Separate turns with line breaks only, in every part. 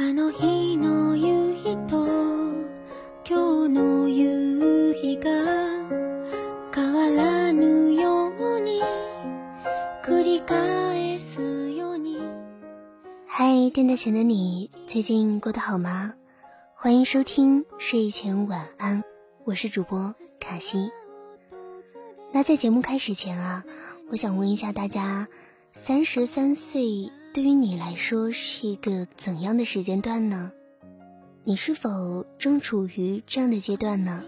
嗨，电台前的你最近过得好吗？欢迎收听睡前晚安，我是主播卡西。那在节目开始前啊，我想问一下大家，三十三岁对于你来说是一个怎样的时间段呢？你是否正处于这样的阶段呢？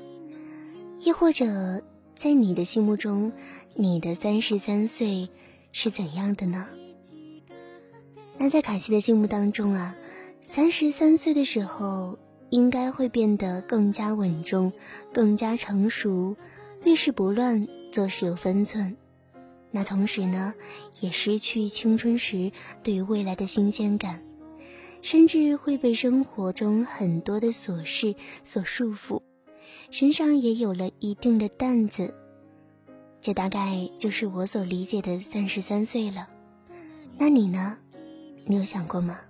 亦或者在你的心目中，你的三十三岁是怎样的呢？那在卡西的心目当中啊，三十三岁的时候应该会变得更加稳重、更加成熟，遇事不乱，做事有分寸。那同时呢，也失去青春时对于未来的新鲜感，甚至会被生活中很多的琐事所束缚，身上也有了一定的担子。这大概就是我所理解的三十三岁了。那你呢？你有想过吗？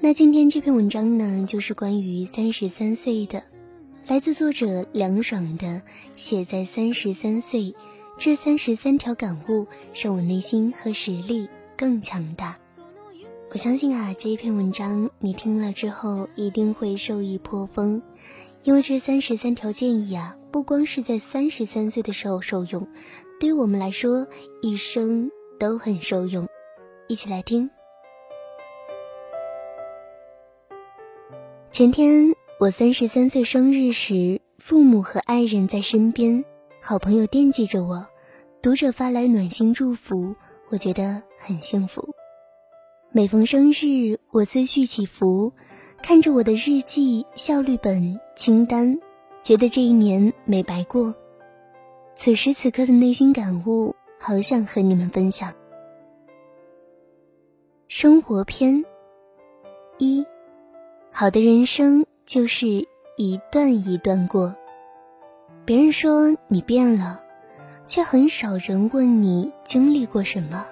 那今天这篇文章呢，就是关于三十三岁的，来自作者凉爽的，写在三十三岁，这三十三条感悟，让我内心和实力更强大。我相信啊，这一篇文章你听了之后一定会受益颇丰，因为这三十三条建议啊，不光是在三十三岁的时候受用，对于我们来说，一生都很受用。一起来听。前天我三十三岁生日时，父母和爱人在身边，好朋友惦记着我，读者发来暖心祝福，我觉得很幸福。每逢生日，我思绪起伏，看着我的日记、效率本、清单，觉得这一年没白过。此时此刻的内心感悟，好想和你们分享。生活篇一，好的人生就是一段一段过。别人说你变了，却很少人问你经历过什么。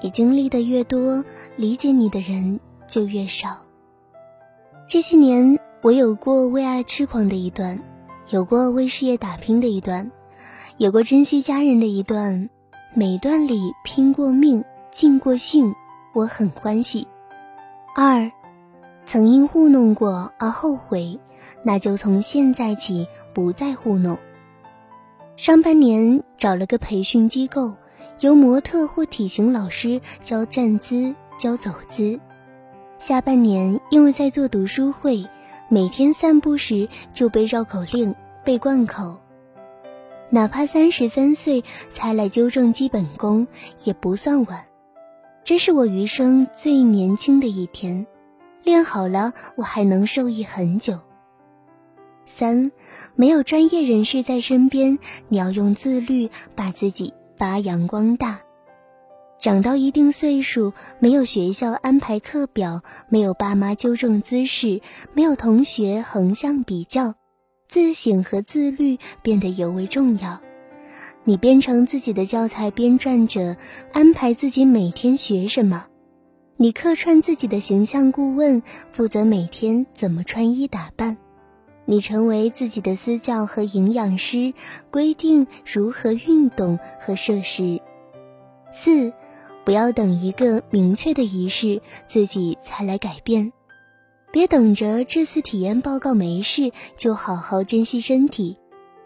你经历的越多，理解你的人就越少。这些年，我有过为爱痴狂的一段，有过为事业打拼的一段，有过珍惜家人的一段，每段里拼过命，尽过性。我很欢喜。二，曾因糊弄过而后悔，那就从现在起不再糊弄。上半年找了个培训机构，由模特或体型老师教站姿、教走姿。下半年因为在做读书会，每天散步时就背绕口令、背贯口。哪怕三十三岁才来纠正基本功，也不算晚。这是我余生最年轻的一天，练好了，我还能受益很久。三，没有专业人士在身边，你要用自律把自己发扬光大。长到一定岁数，没有学校安排课表，没有爸妈纠正姿势，没有同学横向比较，自省和自律变得尤为重要。你编成自己的教材编撰者，安排自己每天学什么；你客串自己的形象顾问，负责每天怎么穿衣打扮；你成为自己的私教和营养师，规定如何运动和摄食。四，不要等一个明确的仪式自己才来改变，别等着这次体验报告没事就好好珍惜身体。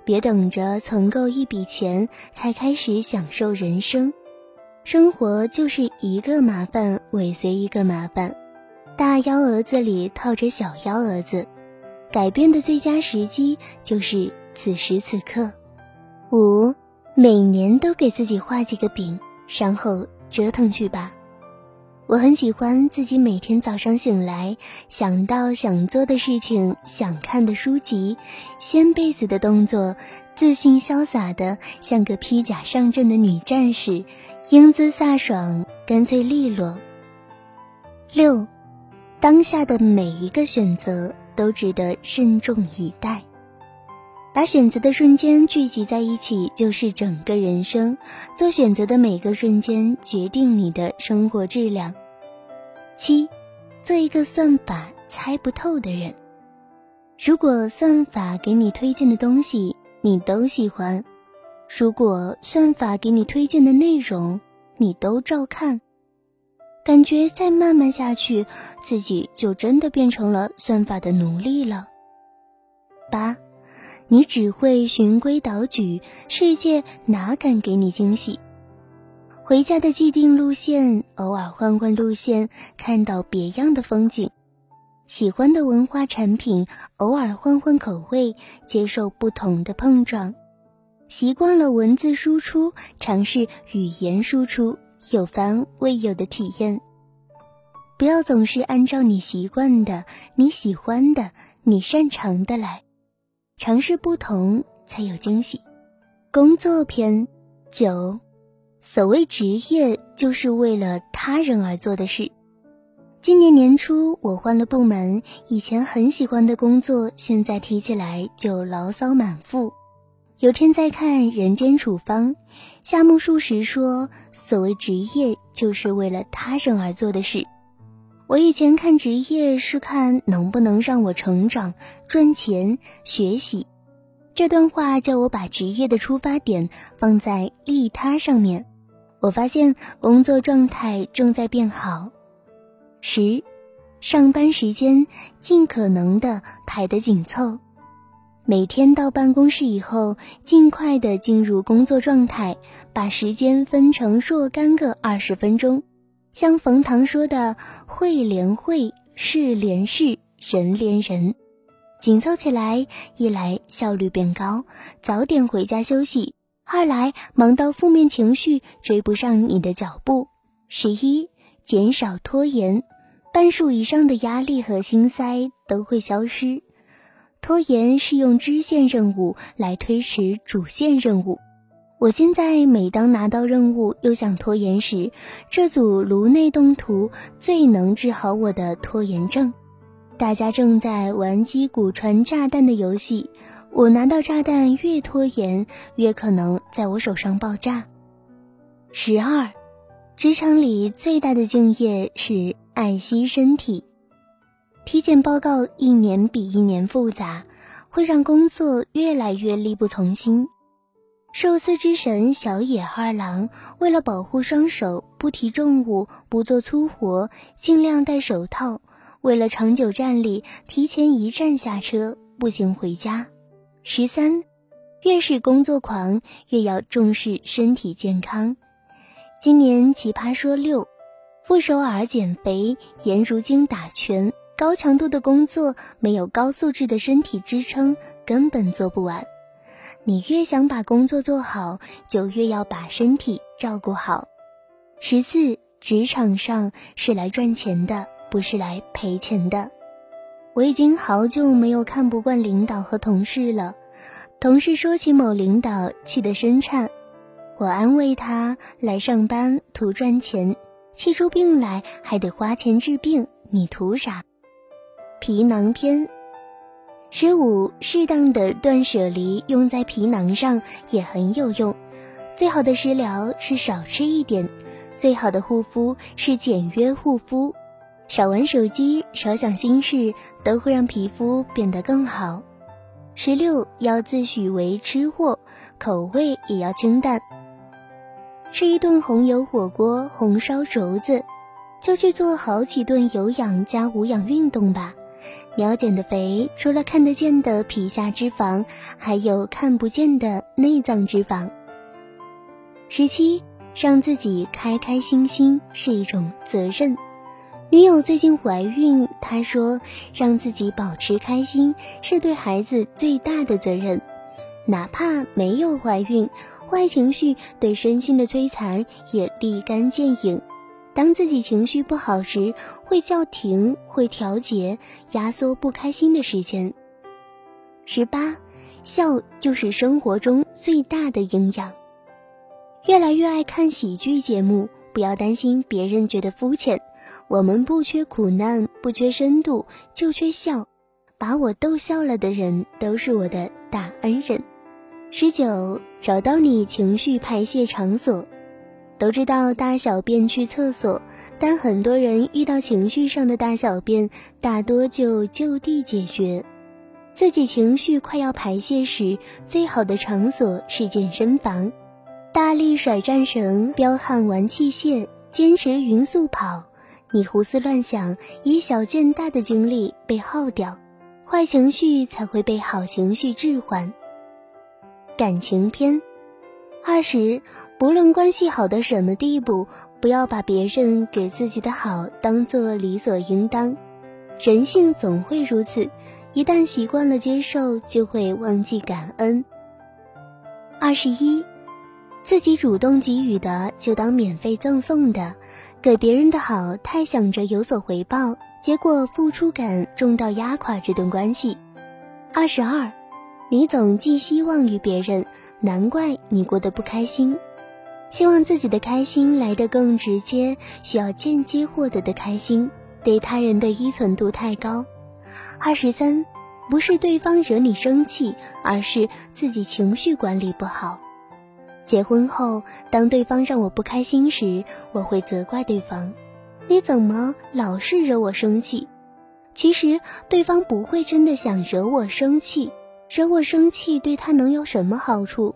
别等着存够一笔钱才开始享受人生，生活就是一个麻烦尾随一个麻烦，大幺蛾子里套着小幺蛾子，改变的最佳时机就是此时此刻。五，每年都给自己画几个饼，然后折腾去吧。我很喜欢自己每天早上醒来，想到想做的事情，想看的书籍，掀被子的动作，自信潇洒的像个披甲上阵的女战士，英姿飒爽，干脆利落。六，当下的每一个选择都值得慎重以待。把选择的瞬间聚集在一起，就是整个人生。做选择的每个瞬间，决定你的生活质量。七，做一个算法猜不透的人。如果算法给你推荐的东西你都喜欢，如果算法给你推荐的内容你都照看，感觉再慢慢下去，自己就真的变成了算法的奴隶了。八，你只会循规蹈矩，世界哪敢给你惊喜？回家的既定路线，偶尔换换路线，看到别样的风景；喜欢的文化产品，偶尔换换口味，接受不同的碰撞；习惯了文字输出，尝试语言输出，有凡未有的体验。不要总是按照你习惯的、你喜欢的、你擅长的来，尝试不同才有惊喜。工作篇九。所谓职业，就是为了他人而做的事。今年年初，我换了部门，以前很喜欢的工作，现在提起来就牢骚满腹。有天在看《人间处方》，夏目漱石说：“所谓职业，就是为了他人而做的事。”我以前看职业是看能不能让我成长、赚钱、学习。这段话叫我把职业的出发点放在利他上面。我发现工作状态正在变好。十，上班时间尽可能的排得紧凑，每天到办公室以后，尽快的进入工作状态，把时间分成若干个二十分钟。像冯唐说的“会连会，事连事，人连人”，紧凑起来，一来效率变高，早点回家休息。二来忙到负面情绪追不上你的脚步。十一，减少拖延，半数以上的压力和心塞都会消失。拖延是用支线任务来推迟主线任务。我现在每当拿到任务又想拖延时，这组颅内动图最能治好我的拖延症。大家正在玩击鼓传炸弹的游戏。我拿到炸弹越拖延，越可能在我手上爆炸。十二，职场里最大的敬业是爱惜身体。体检报告一年比一年复杂，会让工作越来越力不从心。寿司之神小野二郎为了保护双手，不提重物，不做粗活，尽量戴手套。为了长久站立，提前一站下车，步行回家。十三，越是工作狂，越要重视身体健康。今年奇葩说六，傅首尔减肥，颜如晶打拳，高强度的工作没有高素质的身体支撑，根本做不完。你越想把工作做好，就越要把身体照顾好。十四，职场上是来赚钱的，不是来赔钱的。我已经好久没有看不惯领导和同事了。同事说起某领导，气得声颤。我安慰他：“来上班图赚钱，气出病来还得花钱治病，你图啥？”皮囊篇十五，适当的断舍离用在皮囊上也很有用。最好的食疗是少吃一点，最好的护肤是简约护肤。少玩手机，少想心事，都会让皮肤变得更好。十六要自诩为吃货，口味也要清淡。吃一顿红油火锅、红烧肘子，就去做好几顿有氧加无氧运动吧。你要减的肥，除了看得见的皮下脂肪，还有看不见的内脏脂肪。十七让自己开开心心是一种责任。女友最近怀孕，她说让自己保持开心是对孩子最大的责任，哪怕没有怀孕，坏情绪对身心的摧残也立竿见影。当自己情绪不好时，会叫停，会调节，压缩不开心的时间。十八，笑就是生活中最大的营养。越来越爱看喜剧节目，不要担心别人觉得肤浅。我们不缺苦难，不缺深度，就缺笑。把我逗笑了的人，都是我的大恩人。十九，找到你情绪排泄场所。都知道大小便去厕所，但很多人遇到情绪上的大小便，大多就就地解决。自己情绪快要排泄时，最好的场所是健身房，大力甩战绳，彪悍玩器械，坚持匀速跑。你胡思乱想，以小见大的精力被耗掉，坏情绪才会被好情绪置换。感情篇。二十，不论关系好到什么地步，不要把别人给自己的好当做理所应当。人性总会如此，一旦习惯了接受，就会忘记感恩。二十一，自己主动给予的就当免费赠送的，给别人的好太想着有所回报，结果付出感重到压垮这段关系。二十二，你总寄希望于别人。难怪你过得不开心，希望自己的开心来得更直接，需要间接获得的开心，对他人的依存度太高。二十三，不是对方惹你生气，而是自己情绪管理不好。结婚后，当对方让我不开心时，我会责怪对方：“你怎么老是惹我生气？”其实对方不会真的想惹我生气。惹我生气，对他能有什么好处？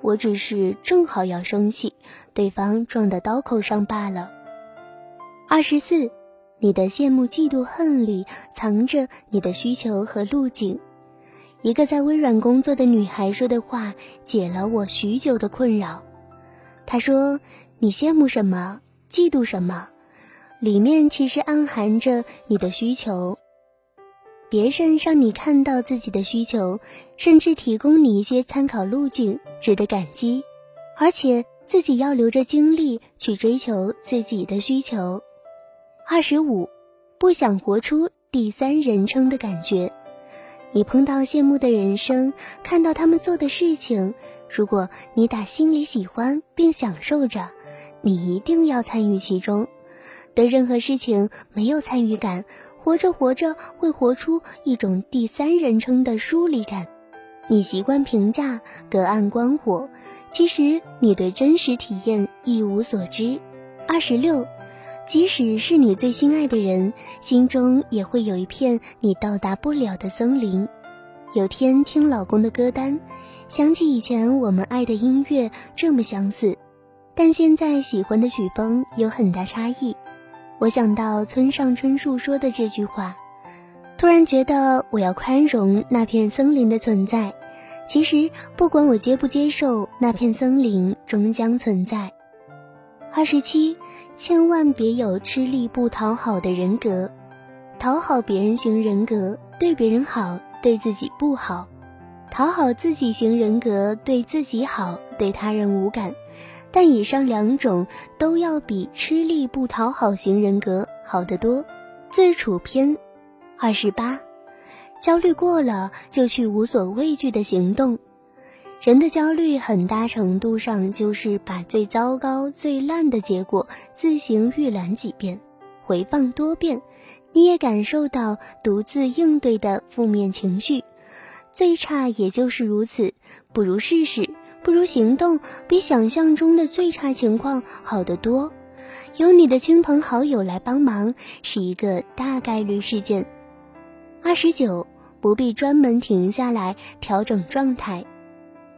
我只是正好要生气，对方撞到刀口上罢了。二十四，你的羡慕、嫉妒、恨里藏着你的需求和路径。一个在微软工作的女孩说的话，解了我许久的困扰。她说：“你羡慕什么？嫉妒什么？里面其实暗含着你的需求。”别人让你看到自己的需求，甚至提供你一些参考路径，值得感激。而且自己要留着精力去追求自己的需求。二十五，不想活出第三人称的感觉。你碰到羡慕的人生，看到他们做的事情，如果你打心里喜欢并享受着，你一定要参与其中。对任何事情没有参与感。活着活着会活出一种第三人称的疏离感，你习惯评价隔岸观火，其实你对真实体验一无所知。二十六，即使是你最心爱的人，心中也会有一片你到达不了的森林。有天听老公的歌单，想起以前我们爱的音乐这么相似，但现在喜欢的曲风有很大差异。我想到村上春树说的这句话，突然觉得我要宽容那片森林的存在。其实不管我接不接受，那片森林终将存在。二十七，千万别有吃力不讨好的人格，讨好别人型人格对别人好，对自己不好；讨好自己型人格对自己好，对他人无感。但以上两种都要比吃力不讨好型人格好得多。自处篇，二十八，焦虑过了就去无所畏惧的行动。人的焦虑很大程度上就是把最糟糕、最烂的结果自行预览几遍，回放多遍，你也感受到独自应对的负面情绪。最差也就是如此，不如试试。不如行动比想象中的最差情况好得多。有你的亲朋好友来帮忙是一个大概率事件。二十九，不必专门停下来调整状态。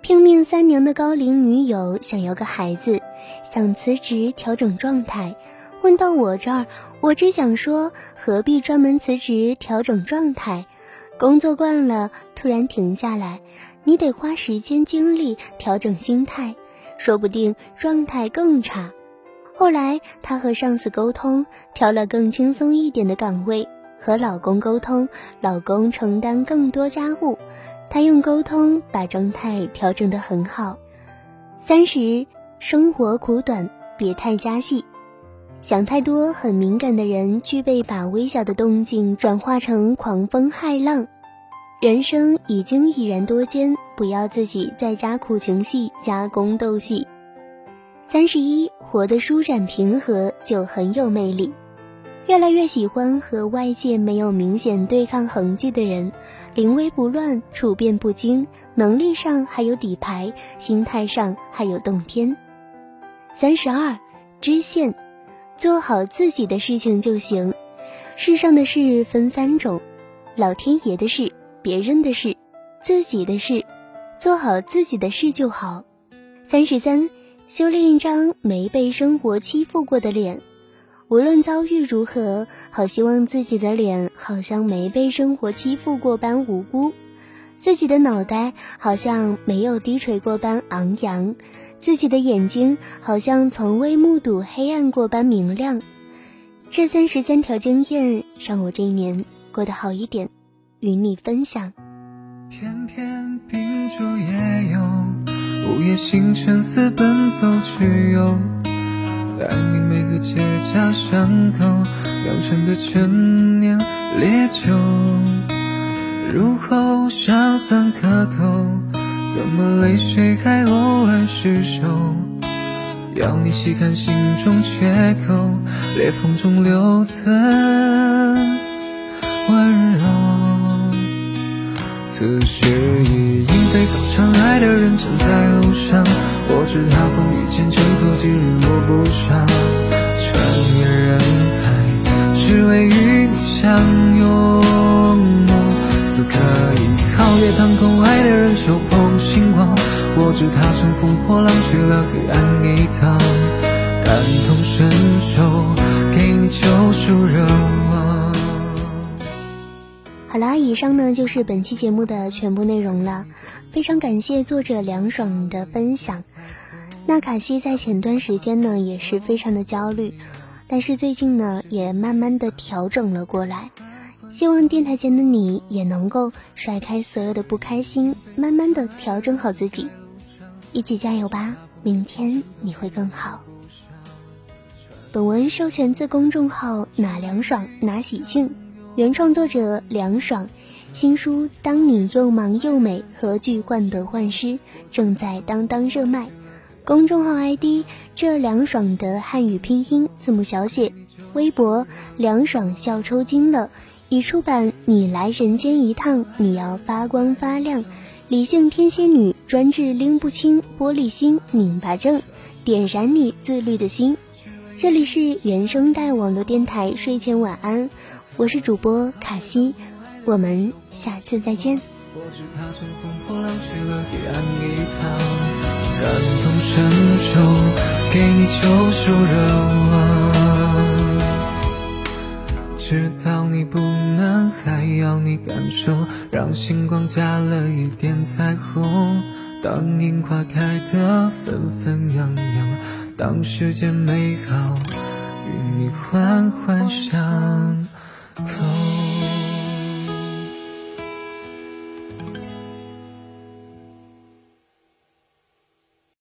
拼命三年的高龄女友想要个孩子，想辞职调整状态。问到我这儿，我只想说何必专门辞职调整状态？工作惯了，突然停下来。你得花时间精力调整心态，说不定状态更差。后来她和上司沟通，调了更轻松一点的岗位；和老公沟通，老公承担更多家务。她用沟通把状态调整得很好。三十，生活苦短，别太加戏。想太多很敏感的人，具备把微小的动静转化成狂风骇浪。人生已经已然多艰，不要自己再加苦情戏、加宫斗戏。三十一，活得舒展平和就很有魅力。越来越喜欢和外界没有明显对抗痕迹的人，临危不乱，处变不惊，能力上还有底牌，心态上还有洞天。三十二，知县，做好自己的事情就行。世上的事分三种：老天爷的事、别人的事、自己的事。做好自己的事就好。三十三，修炼一张没被生活欺负过的脸。无论遭遇如何，好希望自己的脸好像没被生活欺负过般无辜，自己的脑袋好像没有低垂过般昂扬，自己的眼睛好像从未目睹黑暗过般明亮。这三十三条经验，让我这一年过得好一点，与你分享。
偏偏秉烛夜游，午夜星辰似奔走之友。爱你每个结痂伤口，酿成的陈年烈酒，入喉香酸可口，怎么泪水还偶尔失守？要你细看心中缺口，裂缝中留存温柔。此时已莺飞草长，爱的人正在路上。我知他风雨兼程，途经日落不上。穿越人海，只为与你相拥。此刻已皓月当空，爱的人手捧星光。我知他乘风破浪去了黑暗一趟，感同身
好啦，以上呢就是本期节目的全部内容了。非常感谢作者凉爽的分享。那卡西在前段时间呢也是非常的焦虑，但是最近呢也慢慢的调整了过来。希望电台前的你也能够甩开所有的不开心，慢慢的调整好自己，一起加油吧！明天你会更好。本文授权自公众号哪凉爽哪喜庆。原创作者凉爽，新书《当你又忙又美，何惧患得患失》正在当当热卖。公众号 ID：这凉爽的汉语拼音字母小写。微博：凉爽笑抽筋了。已出版《你来人间一趟，你要发光发亮。理性天蝎女专治拎不清玻璃心拧巴症，点燃你自律的心。这里是原声带网络电台睡前晚安。我是主播卡西，我们下次再见。
我知他乘风破浪去了黑暗一趟，感同身受，给你救赎热望。知道你不能，还要你感受，让星光加了一点彩虹。当樱花开得纷纷扬扬，当世间美好与你环环相。可